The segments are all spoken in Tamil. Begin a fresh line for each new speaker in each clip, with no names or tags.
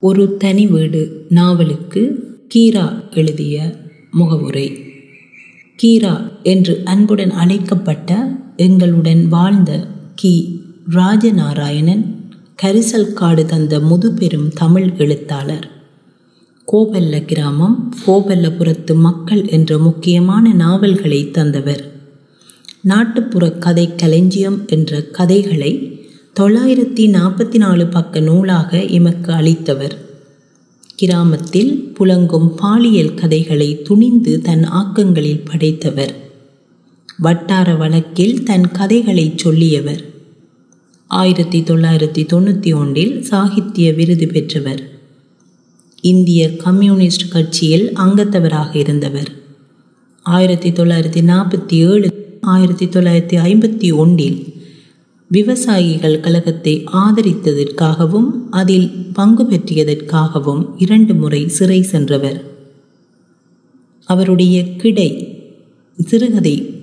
ஒரு தனி வீடு நாவலுக்கு கீரா எழுதிய முகவுரை. கீரா என்று அன்புடன் அழைக்கப்பட்ட எங்களுடன் வாழ்ந்த கி. ராஜநாராயணன் கரிசல் காடு தந்த முதுபெரும் தமிழ் எழுத்தாளர். கோபல்ல கிராமம் கோபல்லபுரத்து மக்கள் என்ற முக்கியமான நாவல்களை தந்தவர். நாட்டுப்புற கதை களஞ்சியம் என்ற கதைகளை தொள்ளாயிரத்தி நாற்பத்தி நாலு பக்க நூலாக எமக்கு அளித்தவர். கிராமத்தில் புலங்கும் பாலியல் கதைகளை துணிந்து தன் ஆக்கங்களில் படைத்தவர். வட்டார வழக்கில் தன் கதைகளை சொல்லியவர். ஆயிரத்தி தொள்ளாயிரத்தி தொண்ணூற்றி ஒன்றில் சாகித்ய விருது பெற்றவர். இந்திய கம்யூனிஸ்ட் கட்சியில் அங்கத்தவராக இருந்தவர். ஆயிரத்தி தொள்ளாயிரத்தி நாற்பத்தி ஏழு ஆயிரத்தி தொள்ளாயிரத்தி ஐம்பத்தி ஒன்றில் விவசாயிகள் கழகத்தை ஆதரித்ததற்காகவும் அதில் பங்கு பெற்றியதற்காகவும் இரண்டு முறை சிறை சென்றவர். அவருடைய கிடை சிறுகதை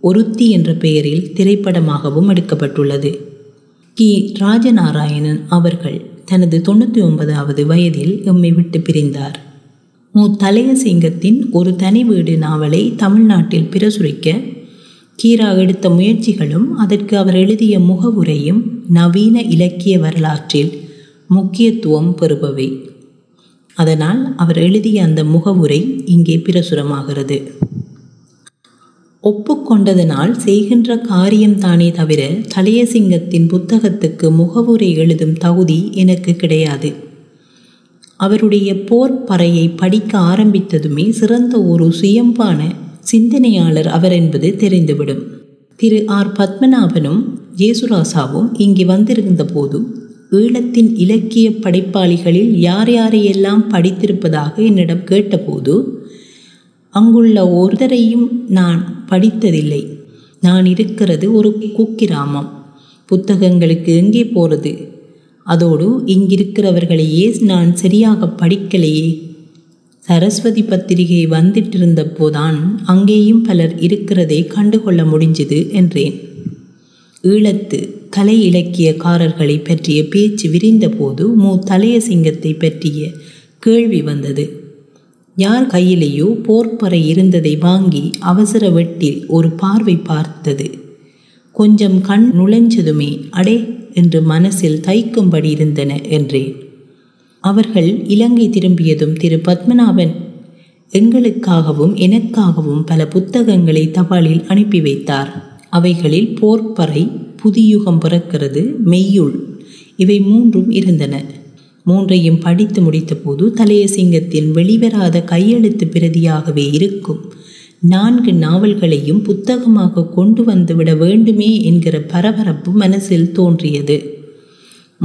ஒருத்தி என்ற பெயரில் திரைப்படமாகவும் எடுக்கப்பட்டுள்ளது. கி. ராஜநாராயணன் அவர்கள் தனது தொண்ணூற்றி ஒன்பதாவது வயதில் எம்மை விட்டு பிரிந்தார். மு. தலையசிங்கத்தின் ஒரு தனி வீடு நாவலை தமிழ்நாட்டில் பிரசுரிக்க கீரா எடுத்த முயற்சிகளும் அதற்கு அவர் எழுதிய முகவுரையும் நவீன இலக்கிய வரலாற்றில் முக்கியத்துவம் பெறுபவை. அதனால் அவர் எழுதிய அந்த முகவுரை இங்கே பிரசுரமாகிறது. ஒப்புக்கொண்டதனால் செய்கின்ற காரியம்தானே தவிர தலையசிங்கத்தின் புத்தகத்துக்கு முகவுரை எழுதும் தகுதி எனக்கு கிடையாது. அவருடைய போர் பறையை படிக்க ஆரம்பித்ததுமே சிறந்த ஒரு சுயம்பான சிந்தனையாளர் அவர் என்பது தெரிந்துவிடும். திரு ஆர். பத்மநாபனும் ஜேசுராசாவும் இங்கு வந்திருந்த போது ஈழத்தின் இலக்கிய படைப்பாளிகளில் யார் யாரையெல்லாம் படித்திருப்பதாக என்னிடம் கேட்டபோது அங்குள்ள ஒருத்தரையும் நான் படித்ததில்லை. நான் இருக்கிறது ஒரு குக்கிராமம். புத்தகங்களுக்கு எங்கே போகிறது அதோடு இங்கிருக்கிறவர்களையே நான் சரியாக படிக்கலையே. சரஸ்வதி பத்திரிகை வந்திட்டிருந்த போதான் அங்கேயும் பலர் இருக்கிறதை கண்டுகொள்ள முடிஞ்சது என்றேன். ஈழத்து கலை இலக்கியக்காரர்களை பற்றிய பேச்சு விரிந்தபோது மு. தலையசிங்கத்தை பற்றிய கேள்வி வந்தது. யார் கையிலேயோ போர்ப்பறை இருந்ததை வாங்கி அவசர வெட்டில் ஒரு பார்வை பார்த்தது. கொஞ்சம் கண் நுழைஞ்சதுமே அடே என்று மனசில் தைக்கும்படி இருந்தன என்றேன். அவர்கள் இலங்கை திரும்பியதும் திரு பத்மநாபன் எங்களுக்காகவும் எனக்காகவும் பல புத்தகங்களை தபாலில் அனுப்பி வைத்தார். அவைகளில் போர்ப்பறை புதியுகம் பிறக்கிறது மெய்யுள் இவை மூன்றும் இருந்தன. மூன்றையும் படித்து முடித்தபோது தலையசிங்கத்தின் வெளிவராத கையெழுத்து பிரதியாகவே இருக்கும். நான்கு நாவல்களையும் புத்தகமாக கொண்டு வந்துவிட வேண்டுமே என்கிற பரபரப்பு மனசில் தோன்றியது.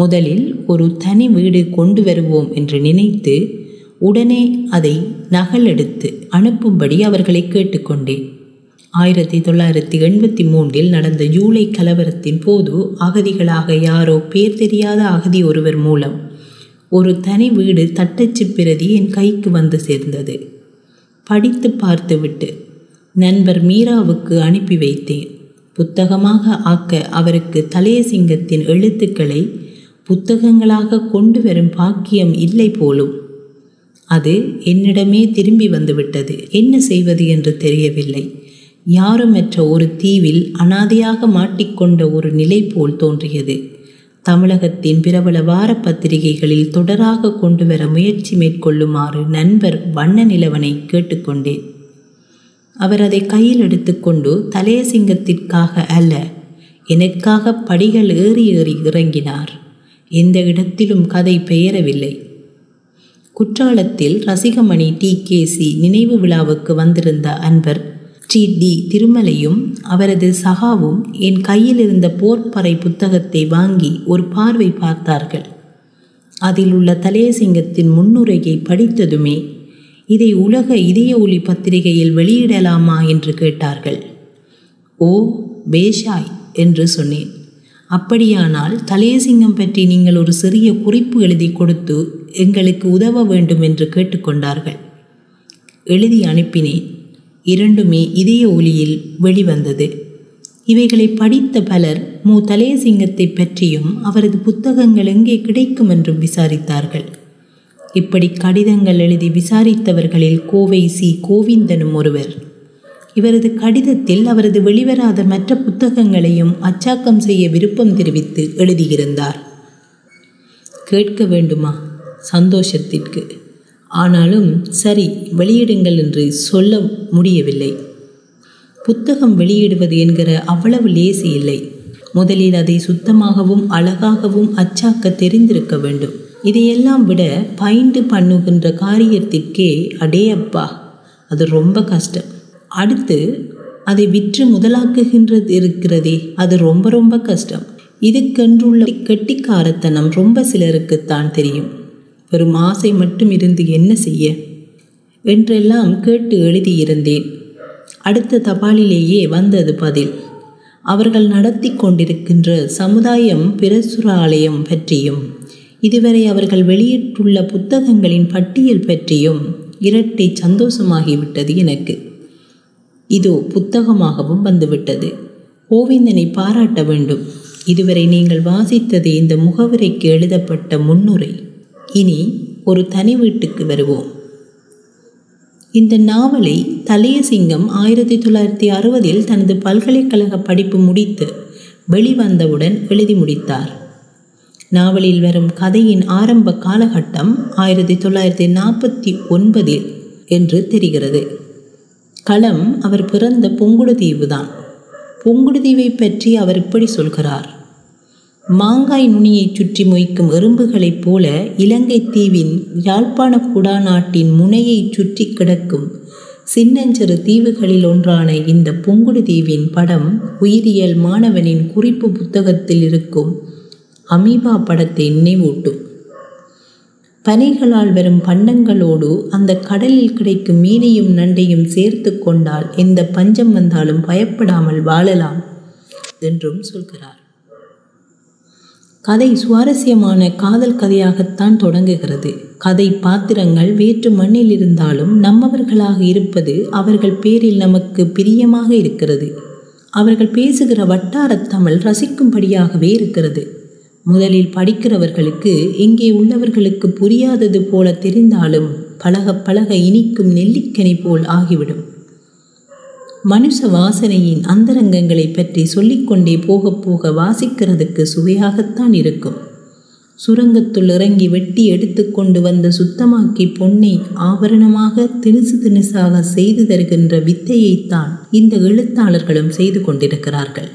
முதலில் ஒரு தனி வீடு கொண்டு வருவோம் என்று நினைத்து உடனே அதை நகலெடுத்து அனுப்பும்படி அவர்களை கேட்டுக்கொண்டேன். ஆயிரத்தி தொள்ளாயிரத்தி எண்பத்தி மூன்றில் நடந்த ஜூலை கலவரத்தின் போது அகதிகளாக யாரோ பேர் தெரியாத அகதி ஒருவர் மூலம் ஒரு தனி வீடு தட்டச்சு பிரதி என் கைக்கு வந்து சேர்ந்தது. படித்து பார்த்துவிட்டு நண்பர் மீராவுக்கு அனுப்பி வைத்தேன். புத்தகமாக ஆக்க அவருக்கு தலையசிங்கத்தின் எழுத்துக்களை புத்தகங்களாக கொண்டு வரும் பாக்கியம் இல்லை போலும். அது என்னிடமே திரும்பி வந்துவிட்டது. என்ன செய்வது என்று தெரியவில்லை. யாருமற்ற ஒரு தீவில் அனாதையாக மாட்டிக்கொண்ட ஒரு நிலை போல் தோன்றியது. தமிழகத்தின் பிரபல வார பத்திரிகைகளில் தொடராக கொண்டு வர முயற்சி மேற்கொள்ளுமாறு நண்பர் வண்ண நிலவனை கேட்டுக்கொண்டேன். அவர் அதை கையில் எடுத்துக்கொண்டு தலையசிங்கத்திற்காக அல்ல எனக்காக படிகள் ஏறி ஏறி இறங்கினார். எந்த இடத்திலும் கதை பெயரவில்லை. குற்றாலத்தில் ரசிகமணி டி. கே. சி. நினைவு விழாவுக்கு வந்திருந்த அன்பர் ஸ்ரீ டி. திருமலையும் அவரது சகாவும் என் கையில் இருந்த போர்ப்பறை புத்தகத்தை வாங்கி ஒரு பார்வை பார்த்தார்கள். அதில் உள்ள தலையசிங்கத்தின் முன்னுரையை படித்ததுமே இதை உலக இதய ஒளி பத்திரிகையில் வெளியிடலாமா என்று கேட்டார்கள். ஓ பேஷாய் என்று சொன்னேன். அப்படியானால் தலையசிங்கம் பற்றி நீங்கள் ஒரு சிறிய குறிப்பு எழுதி கொடுத்து எங்களுக்கு உதவ வேண்டும் என்று கேட்டுக்கொண்டார்கள். எழுதி அனுப்பினேன். இரண்டுமே இதய ஒளியில் வெளிவந்தது. இவைகளை படித்த பலர் மு. தலேசிங்கத்தை பற்றியும் அவரது புத்தகங்கள் எங்கே கிடைக்கும் என்றும் விசாரித்தார்கள். இப்படி கடிதங்கள் எழுதி விசாரித்தவர்களில் கோவை சி. கோவிந்தனும் ஒருவர். இவரது கடிதத்தில் அவரது வெளிவராத மற்ற புத்தகங்களையும் அச்சாக்கம் செய்ய விருப்பம் தெரிவித்து எழுதியிருந்தார். கேட்க வேண்டுமா? சந்தோஷத்திற்கு. ஆனாலும் சரி வெளியிடுங்கள் என்று சொல்ல முடியவில்லை. புத்தகம் வெளியிடுவது என்கிற அவ்வளவு லேசி இல்லை. முதலில் அதை சுத்தமாகவும் அழகாகவும் அச்சாக்க தெரிந்திருக்க வேண்டும். இதையெல்லாம் விட பைண்டு பண்ணுகின்ற காரியத்திற்கே அடே அப்பா அது ரொம்ப கஷ்டம். அடுத்து அதை விற்று முதலாக்குகின்றது இருக்கிறதே அது ரொம்ப ரொம்ப கஷ்டம். இதுக்கென்றுள்ள கெட்டிக்காரத்தனம் ரொம்ப சிலருக்குத்தான் தெரியும். வெறும் ஆசை மட்டும் இருந்து என்ன செய்ய? என்றெல்லாம் கேட்டு எழுதியிருந்தேன். அடுத்த தபாலிலேயே வந்தது பதில். அவர்கள் நடத்தி கொண்டிருக்கின்ற சமுதாயம் பிரசுராலயம் பற்றியும் இதுவரை அவர்கள் வெளியிட்டுள்ள புத்தகங்களின் பட்டியல் பற்றியும் இரட்டை சந்தோஷமாகிவிட்டது எனக்கு. இதோ புத்தகமாகவும் வந்துவிட்டது. கோவிந்தனை பாராட்ட வேண்டும். இதுவரை நீங்கள் வாசித்தது இந்த முகவரைக்கு எழுதப்பட்ட முன்னுரை. இனி ஒரு தனி வீட்டுக்கு வருவோம். இந்த நாவலை தலையசிங்கம் ஆயிரத்தி தொள்ளாயிரத்தி அறுபதில் தனது பல்கலைக்கழக படிப்பு முடித்து வெளிவந்தவுடன் எழுதி முடித்தார். நாவலில் வரும் கதையின் ஆரம்ப காலகட்டம் ஆயிரத்தி தொள்ளாயிரத்தி நாற்பத்தி ஒன்பதில் என்று தெரிகிறது. களம் அவர் பிறந்த புங்குடுதீவு தான் புங்குடுதீவை பற்றி அவர் இப்படி சொல்கிறார். மாங்காய் நுனியை சுற்றி மொய்க்கும் எறும்புகளைப் போல இலங்கை தீவின் யாழ்ப்பாண குடா நாட்டின் முனையை சுற்றி கிடக்கும் சின்னஞ்சிறு தீவுகளில் ஒன்றான இந்த புங்குடு தீவின் படம் உயிரியல் மாணவனின் குறிப்பு புத்தகத்தில் இருக்கும் அமீபா படத்தை நினைவூட்டும். பனைகளால் வரும் பண்டங்களோடு அந்த கடலில் கிடைக்கும் மீனையும் நண்டையும் சேர்த்து கொண்டால் எந்த பஞ்சம் வந்தாலும் பயப்படாமல் வாழலாம் என்றும் சொல்கிறார். கதை சுவாரஸ்யமான காதல் கதையாகத்தான் தொடங்குகிறது. கதை பாத்திரங்கள் வேற்று மண்ணில் இருந்தாலும் நம்மவர்களாக இருப்பது அவர்கள் பேரில் நமக்கு பிரியமாக இருக்கிறது. அவர்கள் பேசுகிற வட்டாரத் தமிழ் ரசிக்கும்படியாகவே இருக்கிறது. முதலில் படிக்கிறவர்களுக்கு இங்கே உள்ளவர்களுக்கு புரியாதது போல தெரிந்தாலும் பழக பழக இனிக்கும் நெல்லிக்கனி போல் ஆகிவிடும். மனுஷ வாசனையின் அந்தரங்கங்களை பற்றி சொல்லிக்கொண்டே போக போக வாசிக்கிறதுக்கு சுவையாகத்தான் இருக்கும். சுரங்கத்துள் இறங்கி வெட்டி எடுத்துக்கொண்டு வந்த சுத்தமாக்கி பொன்னை ஆபரணமாக திணுசு திணுசாக செய்து தருகின்ற வித்தையைத்தான் இந்த எழுத்தாளர்களும் செய்து கொண்டிருக்கிறார்கள்.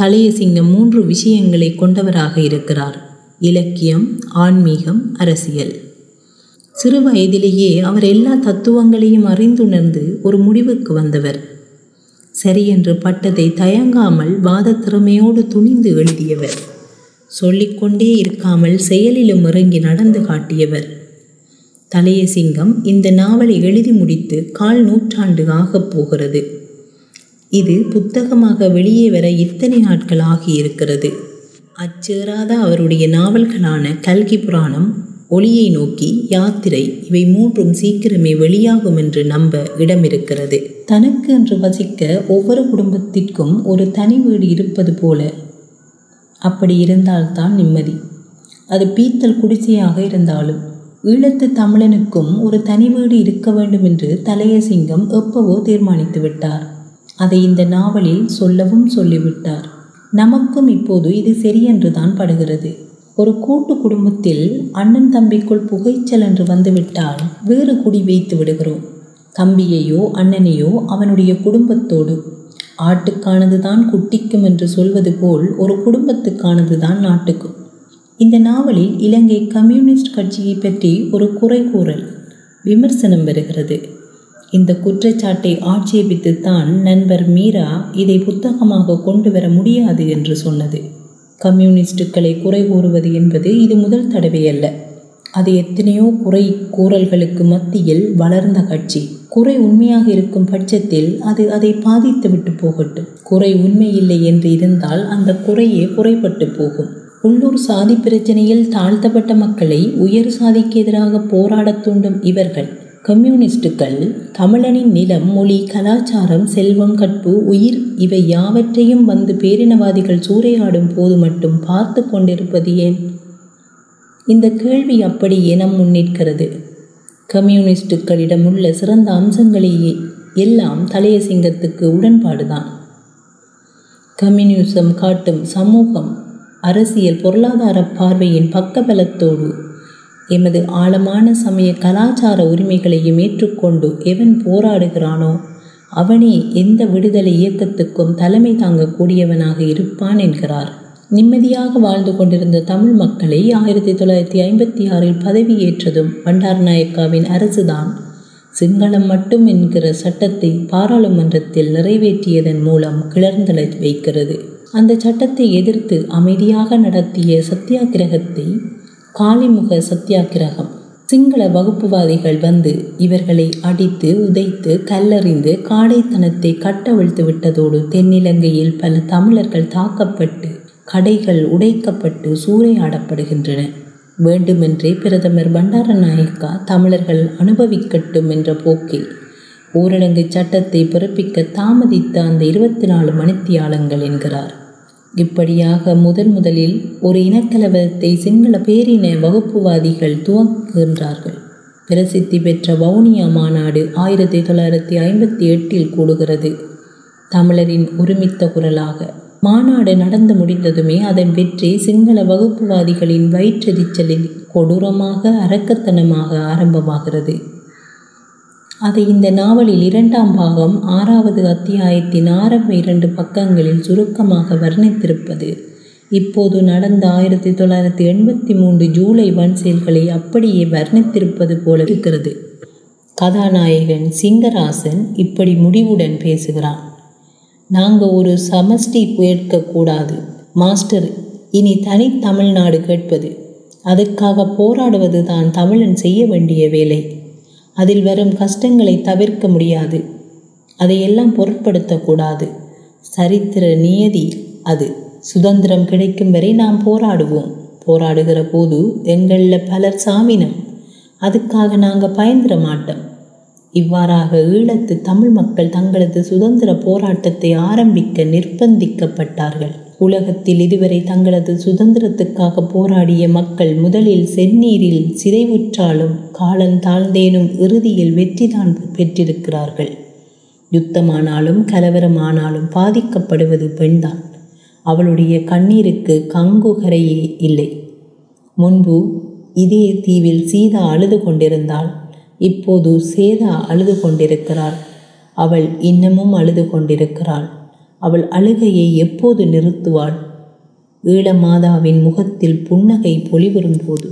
தலையசிங்கம் மூன்று விஷயங்களை கொண்டவராக இருக்கிறார். இலக்கியம் ஆன்மீகம் அரசியல். சிறு வயதிலேயே அவர் எல்லா தத்துவங்களையும் அறிந்துணர்ந்து ஒரு முடிவுக்கு வந்தவர். சரியென்று பட்டதை தயங்காமல் வாத திறமையோடு துணிந்து எழுதியவர். சொல்லிக்கொண்டே இருக்காமல் செயலிலும் இறங்கி நடந்து காட்டியவர். தலையசிங்கம் இந்த நாவலை எழுதி முடித்து கால் நூற்றாண்டு ஆகப் போகிறது. இது புத்தகமாக வெளியே வர இத்தனை நாட்கள் ஆகியிருக்கிறது. அச்சேறாத அவருடைய நாவல்களான கல்கி புராணம் ஒளியை நோக்கி யாத்திரை இவை மூன்றும் சீக்கிரமே வெளியாகும் என்று நம்ப இடம் இருக்கிறது தனக்கு என்று வசிக்க ஒவ்வொரு குடும்பத்திற்கும் ஒரு தனி வீடு இருப்பது போல. அப்படி இருந்தால்தான் நிம்மதி. அது பீத்தல் குடிசையாக இருந்தாலும் ஈழத்து தமிழனுக்கும் ஒரு தனி வீடு இருக்க வேண்டும் என்று தலையசிங்கம் எப்பவோ தீர்மானித்து விட்டார். அதை இந்த நாவலில் சொல்லவும் சொல்லிவிட்டார். நமக்கும் இப்போது இது சரியென்று தான் படுகிறது. ஒரு கூட்டு குடும்பத்தில் அண்ணன் தம்பிக்குள் புகைச்சல் என்று வந்துவிட்டால் வேறு குடி வைத்து விடுகிறோம். தம்பியையோ அண்ணனையோ அவனுடைய குடும்பத்தோடு. ஆட்டுக்கானது தான் குட்டிக்கும் என்று சொல்வது போல் ஒரு குடும்பத்துக்கானது தான் நாட்டுக்கும். இந்த நாவலில் இலங்கை கம்யூனிஸ்ட் கட்சியை பற்றி ஒரு குறை கூறல் விமர்சனம் வருகிறது. இந்த குற்றச்சாட்டை ஆட்சேபித்துத்தான் நண்பர் மீரா இதை புத்தகமாக கொண்டு வர முடியாது என்று சொன்னது. கம்யூனிஸ்டுகளை குறை கூறுவது என்பது இது முதல் தடவையல்ல அது எத்தனையோ குறை கூறல்களுக்கு மத்தியில் வளர்ந்த கட்சி. குறை உண்மையாக இருக்கும் பட்சத்தில் அது அதை பாதித்து விட்டு போகட்டும். குறை உண்மையில்லை என்று இருந்தால் அந்த குறையே குறைபட்டு போகும். உள்ளூர் சாதி பிரச்சனையில் தாழ்த்தப்பட்ட மக்களை உயர் சாதிக்கு எதிராக போராடத் தூண்டும் இவர்கள். கம்யூனிஸ்டுகள் தமிழனின் நிலம் மொழி கலாச்சாரம் செல்வம் கற்பு உயிர் இவை யாவற்றையும் வந்து பேரினவாதிகள் சூறையாடும் போது மட்டும் பார்த்து கொண்டிருப்பது ஏன்? இந்த கேள்வி அப்படியே நம் முன்னிற்கிறது கம்யூனிஸ்டுகளிடம் உள்ள சிறந்த அம்சங்களையே எல்லாம் தலையசிங்கத்துக்கு உடன்பாடுதான். கம்யூனிசம் காட்டும் சமூகம் அரசியல் பொருளாதார பார்வையின் பக்கபலத்தோடு எமது ஆழமான சமய கலாச்சார உரிமைகளையும் ஏற்றுக்கொண்டு எவன் போராடுகிறானோ அவனே எந்த விடுதலை இயக்கத்துக்கும் தலைமை தாங்கக்கூடியவனாக இருப்பான் என்கிறார். நிம்மதியாக வாழ்ந்து கொண்டிருந்த தமிழ் மக்களை ஆயிரத்தி தொள்ளாயிரத்தி ஐம்பத்தி ஆறில் பதவியேற்றதும் பண்டார் நாயக்காவின் அரசுதான். சிங்களம் மட்டும் என்கிற சட்டத்தை பாராளுமன்றத்தில் நிறைவேற்றியதன் மூலம் கிளர்ந்தளை வைக்கிறது. அந்த சட்டத்தை எதிர்த்து அமைதியாக நடத்திய சத்தியாகிரகத்தை காளிமுக சத்தியாகிரகம் சிங்கள வகுப்புவாதிகள் வந்து இவர்களை அடித்து உதைத்து கல்லறிந்து காடைத்தனத்தை கட்டவிழ்த்து விட்டதோடு தென்னிலங்கையில் பல தமிழர்கள் தாக்கப்பட்டு கடைகள் உடைக்கப்பட்டு சூறையாடப்படுகின்றன. வேண்டுமென்றே பிரதமர் பண்டாரநாயக்கா தமிழர்கள் அனுபவிக்கட்டும் என்ற போக்கில் ஊரடங்கு சட்டத்தை பிறப்பிக்க தாமதித்த அந்த இருபத்தி நாலு மணித்தியாலங்கள் என்கிறார். இப்படியாக முதன் முதலில் ஒரு இனக்கலவரத்தை சிங்கள பேரின வகுப்புவாதிகள் துவங்குகின்றார்கள் பிரசித்தி பெற்ற வவுனியா மாநாடு ஆயிரத்தி தொள்ளாயிரத்தி ஐம்பத்தி எட்டில் கூடுகிறது. தமிழரின் ஒருமித்த குரலாக. மாநாடு நடந்து முடிந்ததுமே அதன் வெற்றி சிங்கள வகுப்புவாதிகளின் வயிற்றெரிச்சலில் கொடூரமாக அரக்கத்தனமாக ஆரம்பமாகிறது. அதை இந்த நாவலில் இரண்டாம் பாகம் ஆறாவது அத்தியாயத்தின் ஆரம்ப இரண்டு பக்கங்களில் சுருக்கமாக வர்ணித்திருப்பது. இப்போது நடந்த ஆயிரத்தி தொள்ளாயிரத்தி எண்பத்தி மூன்று ஜூலை வன் செயல்களை அப்படியே வர்ணித்திருப்பது போல இருக்கிறது. கதாநாயகன் சிங்கராசன் இப்படி முடிவுடன் பேசுகிறான். நாங்கள் ஒரு சமஷ்டி கேட்கக்கூடாது மாஸ்டர் இனி தனி தமிழ்நாடு கேட்பது. அதுக்காக போராடுவது தான் தமிழன் செய்ய வேண்டிய வேலை. அதில் வரும் கஷ்டங்களை தவிர்க்க முடியாது. அதையெல்லாம் பொருட்படுத்தக்கூடாது. சரித்திர நியதி அது. சுதந்திரம் கிடைக்கும் வரை நாம் போராடுவோம். போராடுகிற போது எங்களில் பலர் சாமினம் அதுக்காக நாங்கள் பயந்துட மாட்டோம். இவ்வாறாக ஈழத்து தமிழ் மக்கள் தங்களது சுதந்திர போராட்டத்தை ஆரம்பிக்க நிர்பந்திக்கப்பட்டார்கள். உலகத்தில் இதுவரை தங்களது சுதந்திரத்துக்காக போராடிய மக்கள் முதலில் செந்நீரில் சிதைவுற்றாலும் காலம் தாழ்ந்தேனும் இறுதியில் வெற்றிதான் பெற்றிருக்கிறார்கள். யுத்தமானாலும் கலவரமானாலும் பாதிக்கப்படுவது பெண்தான். அவளுடைய கண்ணீருக்கு கங்குகரையே இல்லை. முன்பு இதே தீவில் சீதா அழுது கொண்டிருந்தாள். இப்போது சேதா அழுது கொண்டிருக்கிறாள். அவள் இன்னமும் அழுது கொண்டிருக்கிறாள். அவள் அழுகையை எப்போது நிறுத்துவாள்? ஈழமாதாவின் முகத்தில் புன்னகை பொலிவரும் போது